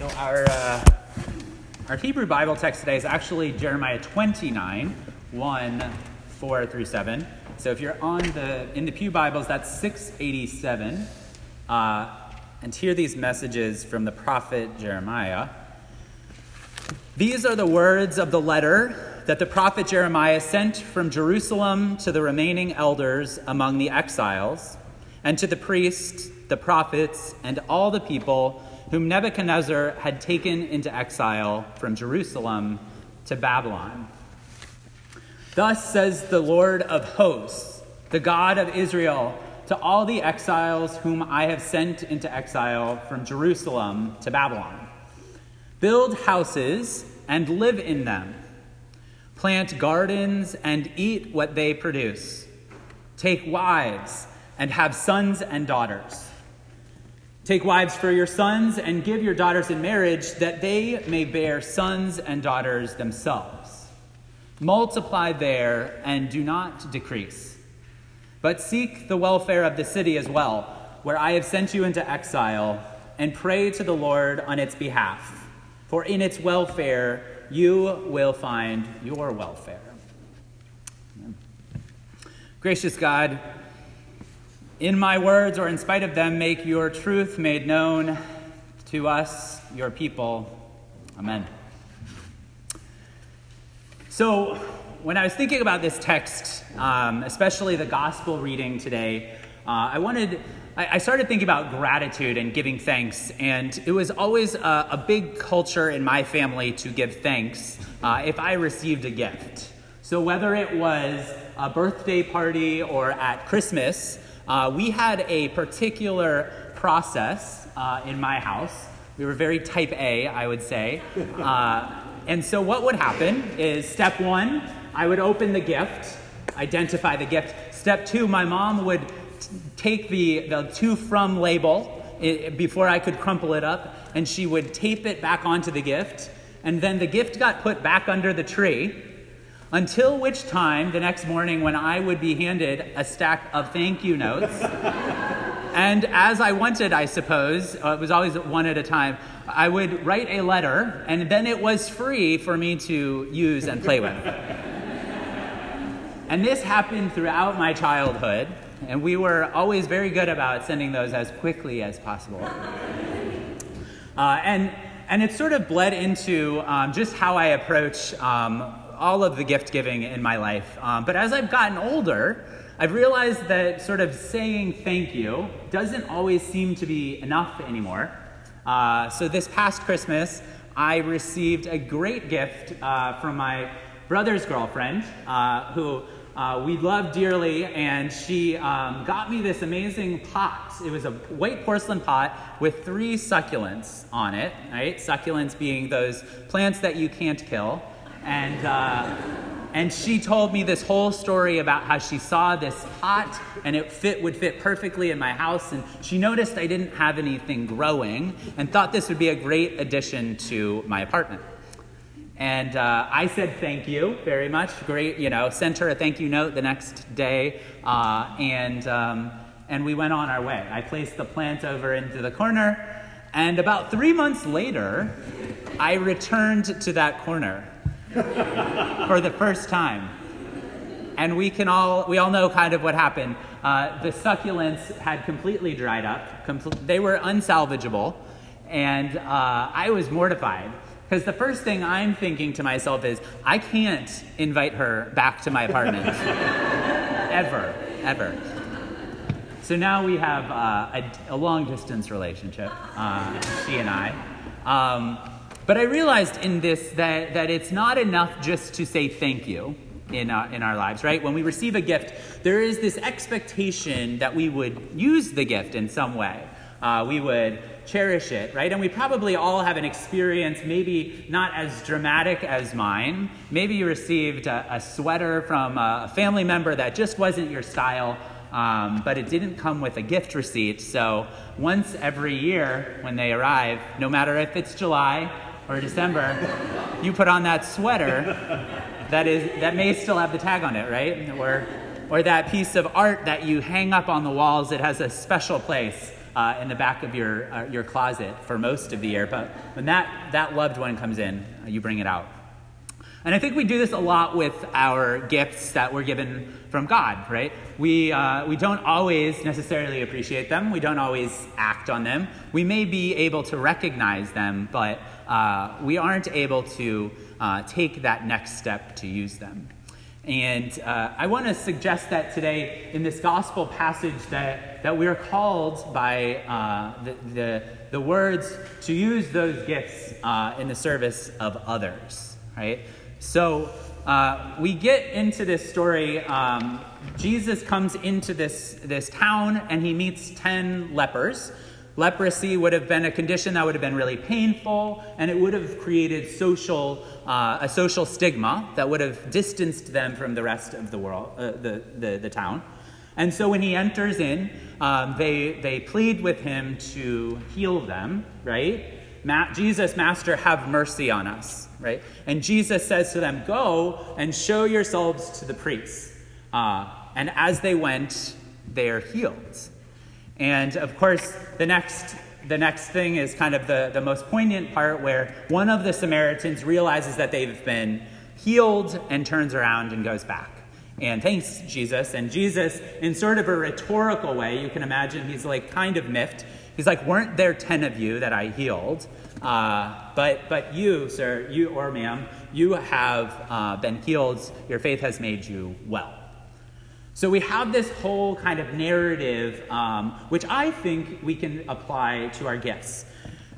So our uh, our Hebrew Bible text today is actually Jeremiah 29, 1, 4 through 7. So if you're on the in the Pew Bibles, that's 687. Uh, and hear these messages from the prophet Jeremiah. These are the words of the letter that the prophet Jeremiah sent from Jerusalem to the remaining elders among the exiles, and to the priests, the prophets, and all the people whom Nebuchadnezzar had taken into exile from Jerusalem to Babylon. Thus says the Lord of hosts, the God of Israel, to all the exiles whom I have sent into exile from Jerusalem to Babylon Build houses and live in them, plant gardens and eat what they produce, take wives and have sons and daughters. Take wives for your sons and give your daughters in marriage that they may bear sons and daughters themselves. Multiply there and do not decrease. But seek the welfare of the city as well, where I have sent you into exile, and pray to the Lord on its behalf. For in its welfare you will find your welfare. Amen. Gracious God, in my words or in spite of them, make your truth made known to us, your people. Amen. So, when I was thinking about this text, um, especially the gospel reading today, uh, I wanted, I, started thinking about gratitude and giving thanks. And it was always a, a big culture in my family to give thanks uh, if I received a gift. So, whether it was a birthday party or at Christmas, uh, we had a particular process uh, in my house. We were very type A, I would say. Uh, and so, what would happen is step one, I would open the gift, identify the gift. Step two, my mom would t- take the, the to from label it, before I could crumple it up, and she would tape it back onto the gift. And then the gift got put back under the tree. Until which time, the next morning, when I would be handed a stack of thank you notes, and as I wanted, I suppose, uh, it was always one at a time, I would write a letter, and then it was free for me to use and play with. and this happened throughout my childhood, and we were always very good about sending those as quickly as possible. Uh, and and it sort of bled into um, just how I approach um, all of the gift giving in my life. Um, but as I've gotten older, I've realized that sort of saying thank you doesn't always seem to be enough anymore. Uh, so this past Christmas, I received a great gift uh, from my brother's girlfriend, uh, who uh, we love dearly, and she um, got me this amazing pot. It was a white porcelain pot with three succulents on it, right? Succulents being those plants that you can't kill. And, uh, and she told me this whole story about how she saw this pot and it fit, would fit perfectly in my house. And she noticed I didn't have anything growing and thought this would be a great addition to my apartment. And uh, I said thank you very much. Great, you know, sent her a thank you note the next day. Uh, and, um, and we went on our way. I placed the plant over into the corner. And about three months later, I returned to that corner for the first time. And we can all we all know kind of what happened. Uh, the succulents had completely dried up. Compl- they were unsalvageable, and uh, I was mortified because the first thing I'm thinking to myself is I can't invite her back to my apartment ever, ever. So now we have uh, a, a, long distance relationship, uh, she and I. Um, but I realized in this that, that it's not enough just to say thank you in, uh, in our lives, right? When we receive a gift, there is this expectation that we would use the gift in some way. Uh, we would cherish it, right? And we probably all have an experience, maybe not as dramatic as mine. Maybe you received a, a sweater from a family member that just wasn't your style, um, but it didn't come with a gift receipt. So once every year when they arrive, no matter if it's July or December, you put on that sweater that is that may still have the tag on it, right? Or or that piece of art that you hang up on the walls. It has a special place uh, in the back of your, uh, your closet for most of the year. But when that, that loved one comes in, uh, you bring it out. And I think we do this a lot with our gifts that we're given from God, right? We, uh, we don't always necessarily appreciate them. We don't always act on them. We may be able to recognize them, but uh, we aren't able to uh, take that next step to use them. And uh, I want to suggest that today in this gospel passage that, that we're called by uh, the, the, the, words to use those gifts uh, in the service of others, right? So uh, we get into this story. Um, Jesus comes into this, this town and he meets 10 lepers. Leprosy would have been a condition that would have been really painful, and it would have created social, uh, a social stigma that would have distanced them from the rest of the world, uh, the, the, the, town. And so when he enters in, um, they, they plead with him to heal them, right? Ma- Jesus, Master, have mercy on us, right? And Jesus says to them, Go and show yourselves to the priests. Uh, and as they went, they are healed. And of course, the next, the next thing is kind of the, the most poignant part where one of the Samaritans realizes that they've been healed and turns around and goes back and thanks Jesus. And Jesus, in sort of a rhetorical way, you can imagine he's like kind of miffed. He's like, Weren't there 10 of you that I healed? Uh, but, but you, sir, you or ma'am, you have uh, been healed. Your faith has made you well. So we have this whole kind of narrative, um, which I think we can apply to our gifts.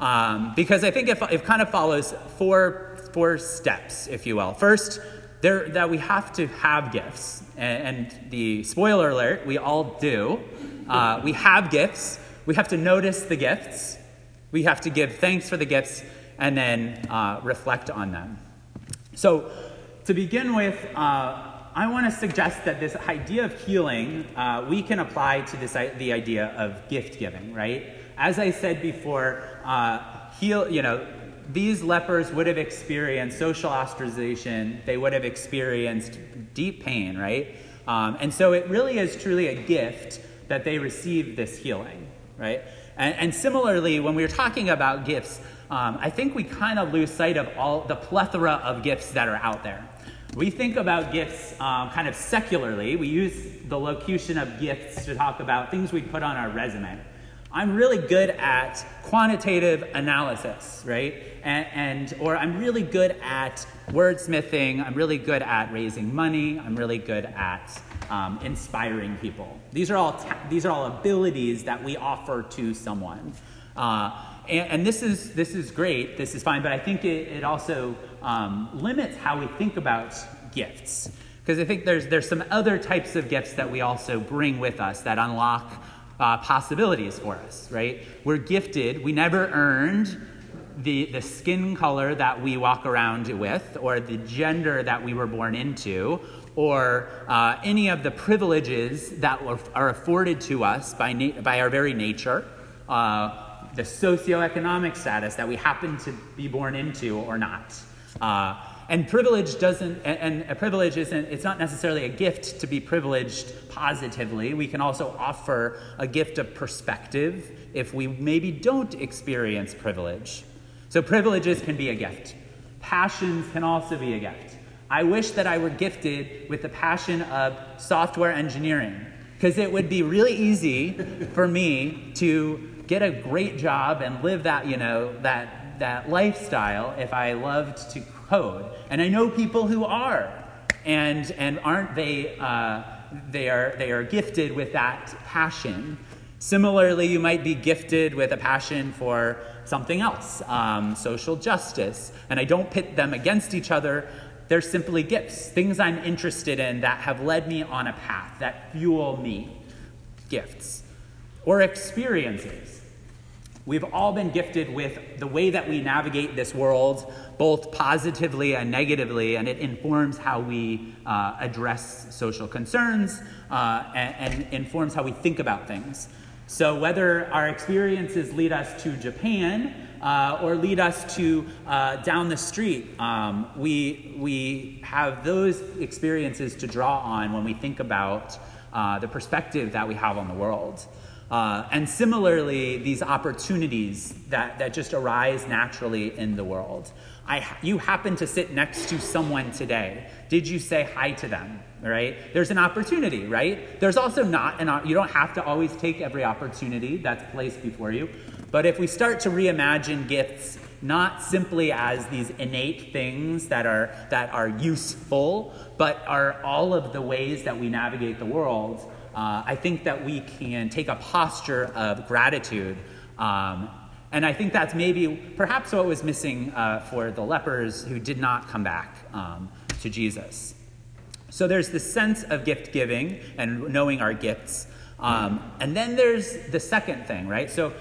Um, because I think it, it kind of follows four, four steps, if you will. First, there, that we have to have gifts. And, and the spoiler alert, we all do. Uh, we have gifts. We have to notice the gifts. We have to give thanks for the gifts and then uh, reflect on them. So, to begin with, uh, I want to suggest that this idea of healing uh, we can apply to this the idea of gift giving, right? As I said before, uh, heal. You know, these lepers would have experienced social ostracization. They would have experienced deep pain, right? Um, and so it really is truly a gift that they receive this healing, right? And, and similarly, when we're talking about gifts, um, I think we kind of lose sight of all the plethora of gifts that are out there. We think about gifts um, kind of secularly. We use the locution of gifts to talk about things we put on our resume. I'm really good at quantitative analysis, right? And, and, or I'm really good at wordsmithing. I'm really good at raising money. I'm really good at um, inspiring people. These are all ta- these are all abilities that we offer to someone. Uh, and, and, this is this is great. This is fine. But I think it, it also um, limits how we think about gifts. Because I think there's, there's some other types of gifts that we also bring with us that unlock uh, possibilities for us, right? We're gifted, we never earned the, the skin color that we walk around with, or the gender that we were born into, or uh, any of the privileges that are afforded to us by, na- by our very nature, uh, the socioeconomic status that we happen to be born into or not. Uh, and privilege doesn't, and, and a privilege isn't, it's not necessarily a gift to be privileged positively. We can also offer a gift of perspective if we maybe don't experience privilege. So privileges can be a gift. Passions can also be a gift. I wish that I were gifted with the passion of software engineering because it would be really easy for me to get a great job and live that, you know, that lifestyle if I loved to code. And I know people who are. And, and aren't they, uh, they, are, they are gifted with that passion. Similarly, you might be gifted with a passion for something else, um, social justice. And I don't pit them against each other. They're simply gifts, things I'm interested in that have led me on a path, that fuel me. Gifts. Or experiences. We've all been gifted with the way that we navigate this world, both positively and negatively, and it informs how we uh, address social concerns uh, and, and, informs how we think about things. So, whether our experiences lead us to Japan uh, or lead us to uh, down the street, um, we, we have those experiences to draw on when we think about uh, the perspective that we have on the world. Uh, and similarly, these opportunities that, that just arise naturally in the world. I, you happen to sit next to someone today. Did you say hi to them? Right? There's an opportunity, right? There's also not an, you don't have to always take every opportunity that's placed before you. But if we start to reimagine gifts not simply as these innate things that are, that are useful, but are all of the ways that we navigate the world, uh, I think that we can take a posture of gratitude. Um, and I think that's maybe perhaps what was missing uh, for the lepers who did not come back um, to Jesus. So there's this sense of gift giving and knowing our gifts. Um, and then there's the second thing, right? So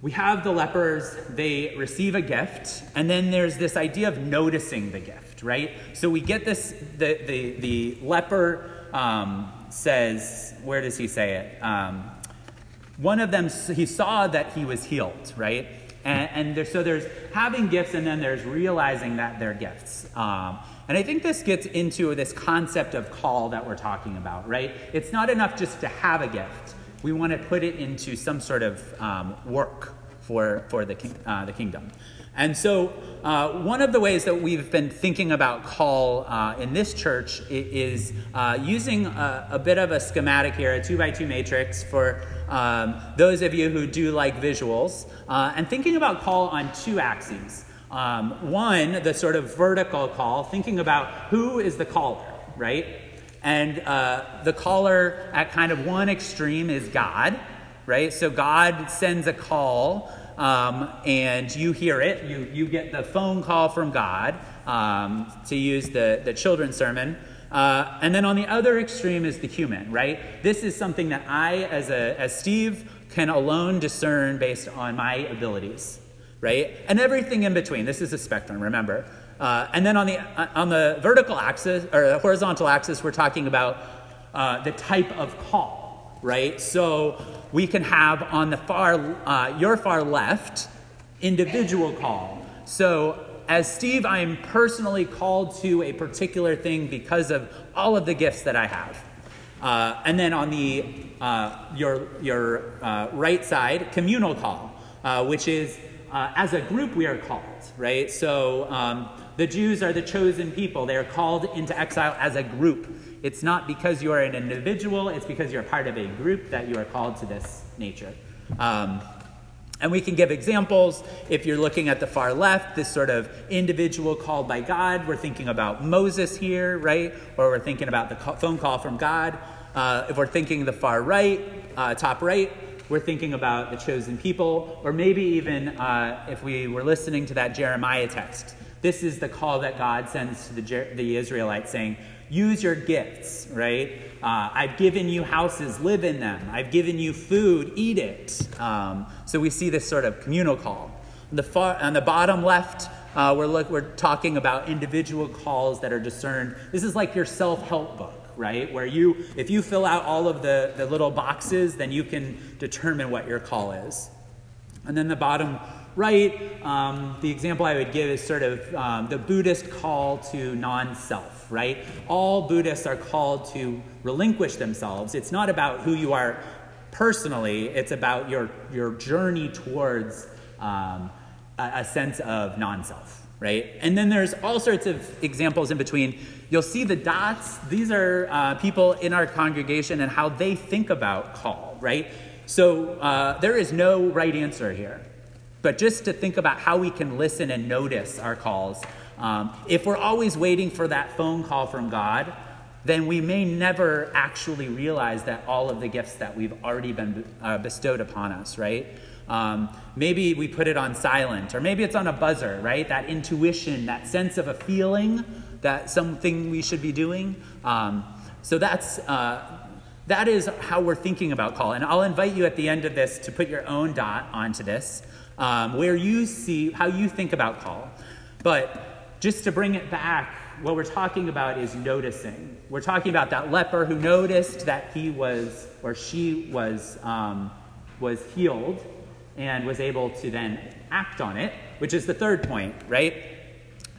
we have the lepers, they receive a gift, and then there's this idea of noticing the gift, right? So we get this, the, the, the leper um, says, where does he say it? Um, one of them, he saw that he was healed, right? And, and there, so there's having gifts, and then there's realizing that they're gifts. Um, and I think this gets into this concept of call that we're talking about, right? It's not enough just to have a gift we want to put it into some sort of um, work for, for the, uh, the kingdom. And so, uh, one of the ways that we've been thinking about call uh, in this church is uh, using a, a, bit of a schematic here, a two by two matrix for um, those of you who do like visuals, uh, and thinking about call on two axes. Um, one, the sort of vertical call, thinking about who is the caller, right? And uh, the caller at kind of one extreme is God, right? So God sends a call, um, and you hear it. You, you get the phone call from God, um, to use the, the children's sermon. Uh, and then on the other extreme is the human, right? This is something that I, as, a, as Steve, can alone discern based on my abilities, right? And everything in between. This is a spectrum, remember. Uh, and then on the, uh, on the vertical axis, or the horizontal axis, we're talking about uh, the type of call, right? So we can have on the far, uh, your far left, individual call. So as Steve, I am personally called to a particular thing because of all of the gifts that I have. Uh, and then on the uh, your your uh, right side, communal call, uh, which is as a group we are called, right? So um, the Jews are the chosen people. They are called into exile as a group. It's not because you are an individual, it's because you're part of a group that you are called to this nature. Um, and we can give examples. If you're looking at the far left, this sort of individual called by God, we're thinking about Moses here, right? Or we're thinking about the phone call from God. Uh, if we're thinking the far right, uh, top right, we're thinking about the chosen people. Or maybe even uh, if we were listening to that Jeremiah text, this is the call that God sends to the, the Israelites saying, use your gifts, right? Uh, I've given you houses, live in them. I've given you food, eat it. Um, so we see this sort of communal call. On the, far, on the bottom left, uh, we're, look, we're talking about individual calls that are discerned. This is like your self help book, right? Where you, if you fill out all of the, the little boxes, then you can determine what your call is. And then the bottom right? Um, the example I would give is sort of um, the Buddhist call to non self, right? All Buddhists are called to relinquish themselves. It's not about who you are personally, it's about your, your journey towards um, a, a sense of non self, right? And then there's all sorts of examples in between. You'll see the dots. These are uh, people in our congregation and how they think about call, right? So uh, there is no right answer here. But just to think about how we can listen and notice our calls. Um, if we're always waiting for that phone call from God, then we may never actually realize that all of the gifts that we've already been uh, bestowed upon us, right? Um, maybe we put it on silent, or maybe it's on a buzzer, right? That intuition, that sense of a feeling that something we should be doing. Um, so that's uh, that is how we're thinking about call. And I'll invite you at the end of this to put your own dot onto this um, where you see how you think about call. But just to bring it back, what we're talking about is noticing. We're talking about that leper who noticed that he was or she was um, was healed and was able to then act on it, which is the third point, right?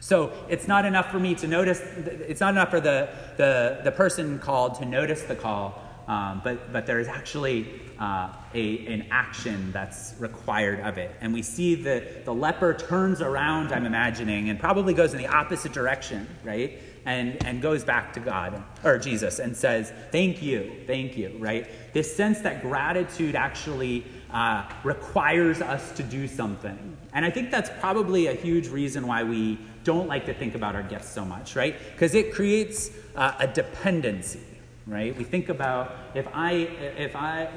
So it's not enough for me to notice. It's not enough for the the, the person called to notice the call. Um, but, but there is actually uh, a, an action that's required of it. And we see that the leper turns around, I'm imagining, and probably goes in the opposite direction, right? And, and goes back to God, or Jesus, and says, Thank you, thank you, right? This sense that gratitude actually uh, requires us to do something. And I think that's probably a huge reason why we don't like to think about our gifts so much, right? Because it creates uh, a dependency, right? We think about if I, if I,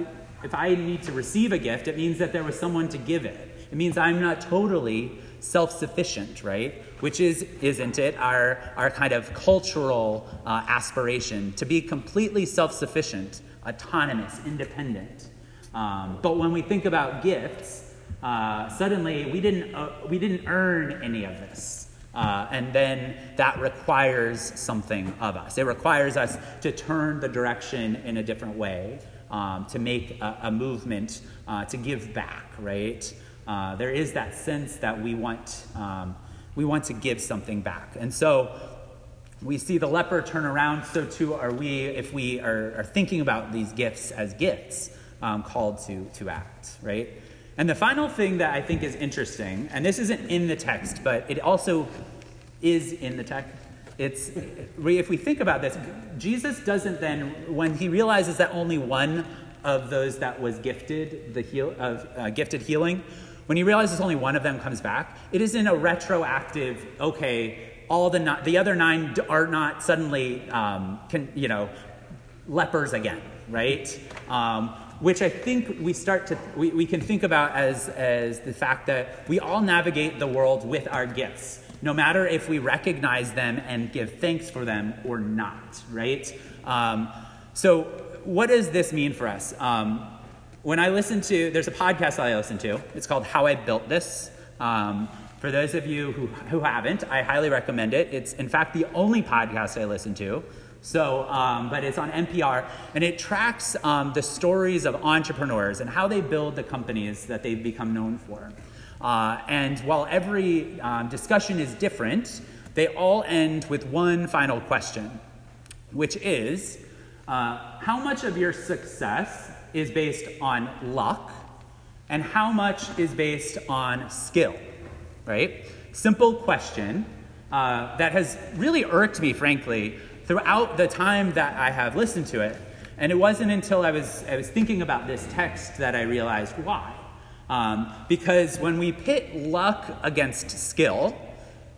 if I need to receive a gift, it means that there was someone to give it. It means I'm not totally self-sufficient, right? Which is, isn't it, our, our kind of cultural uh, aspiration to be completely self-sufficient, autonomous, independent. Um, but when we think about gifts, uh, suddenly we didn't, uh, we didn't earn any of this. Uh, and then that requires something of us. It requires us to turn the direction in a different way, um, to make a, a movement, uh, to give back, right? Uh, there is that sense that we want, um, we want to give something back. And so we see the leper turn around, so too are we if we are, are thinking about these gifts as gifts um, called to, to act, right? And the final thing that I think is interesting, and this isn't in the text, but it also is in the text. It's if we think about this, Jesus doesn't then, when he realizes that only one of those that was gifted the heal of uh, gifted healing, when he realizes only one of them comes back, it isn't a retroactive. Okay, all the the other nine are not suddenly, um, can, you know, lepers again, right? Um, which I think we start to, we, we can think about as, as the fact that we all navigate the world with our gifts, no matter if we recognize them and give thanks for them or not, right? Um, so, what does this mean for us? Um, when I listen to, there's a podcast I listen to. It's called How I Built This. Um, for those of you who, who haven't, I highly recommend it. It's, in fact, the only podcast I listen to. So, um, but it's on NPR, and it tracks um, the stories of entrepreneurs and how they build the companies that they've become known for. Uh, and while every um, discussion is different, they all end with one final question, which is uh, how much of your success is based on luck, and how much is based on skill? Right? Simple question uh, that has really irked me, frankly, throughout the time that I have listened to it. And it wasn't until I was, I was thinking about this text that I realized why. Um, because when we pit luck against skill,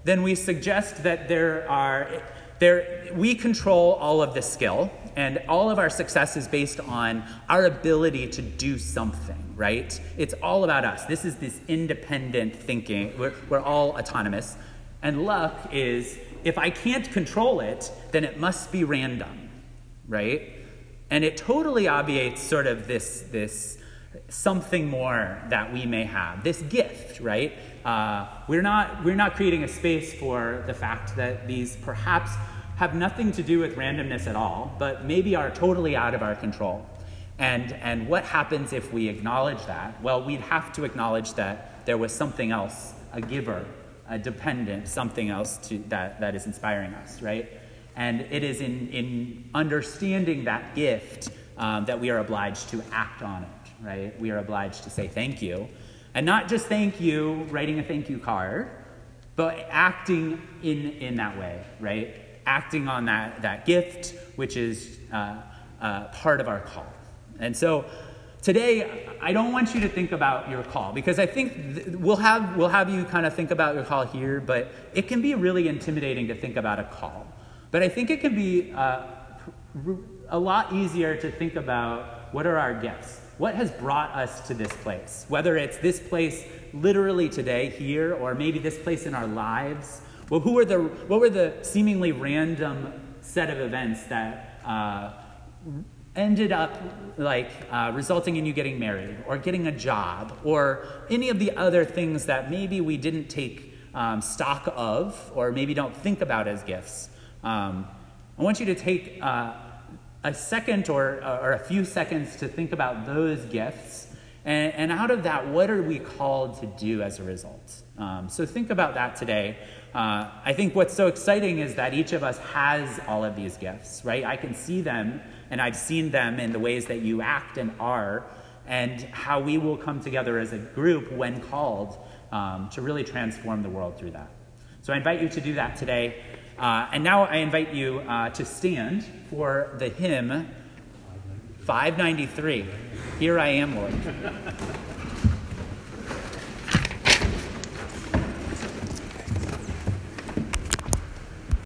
then we suggest that there are there, we control all of the skill, and all of our success is based on our ability to do something, right? It's all about us. This is this independent thinking. We're, we're all autonomous. And luck is if I can't control it, then it must be random, right? And it totally obviates sort of this, this something more that we may have, this gift, right? Uh, we're, not, we're not creating a space for the fact that these perhaps have nothing to do with randomness at all, but maybe are totally out of our control. And, and what happens if we acknowledge that? Well, we'd have to acknowledge that there was something else, a giver, a dependent, something else to, that, that is inspiring us, right? And it is in, in understanding that gift um, that we are obliged to act on it, right? We are obliged to say thank you. And not just thank you, writing a thank you card, but acting in, in that way, right? Acting on that, that gift, which is uh, uh, part of our call. And so Today, I don't want you to think about your call because I think th- we'll have, we'll have you kind of think about your call here, but it can be really intimidating to think about a call. But I think it can be uh, a lot easier to think about what are our gifts? What has brought us to this place? Whether it's this place literally today here, or maybe this place in our lives. Well, who were the, what were the seemingly random set of events that uh, ended up like uh, resulting in you getting married or getting a job or any of the other things that maybe we didn't take um, stock of or maybe don't think about as gifts um, i want you to take uh, a second or, or a few seconds to think about those gifts and, and out of that what are we called to do as a result Um, so think about that today. Uh, I think what's so exciting is that each of us has all of these gifts, right? I can see them, and I've seen them in the ways that you act and are, and how we will come together as a group when called um, to really transform the world through that. So I invite you to do that today. Uh, and now I invite you uh, to stand for the hymn 593 Here I Am, Lord.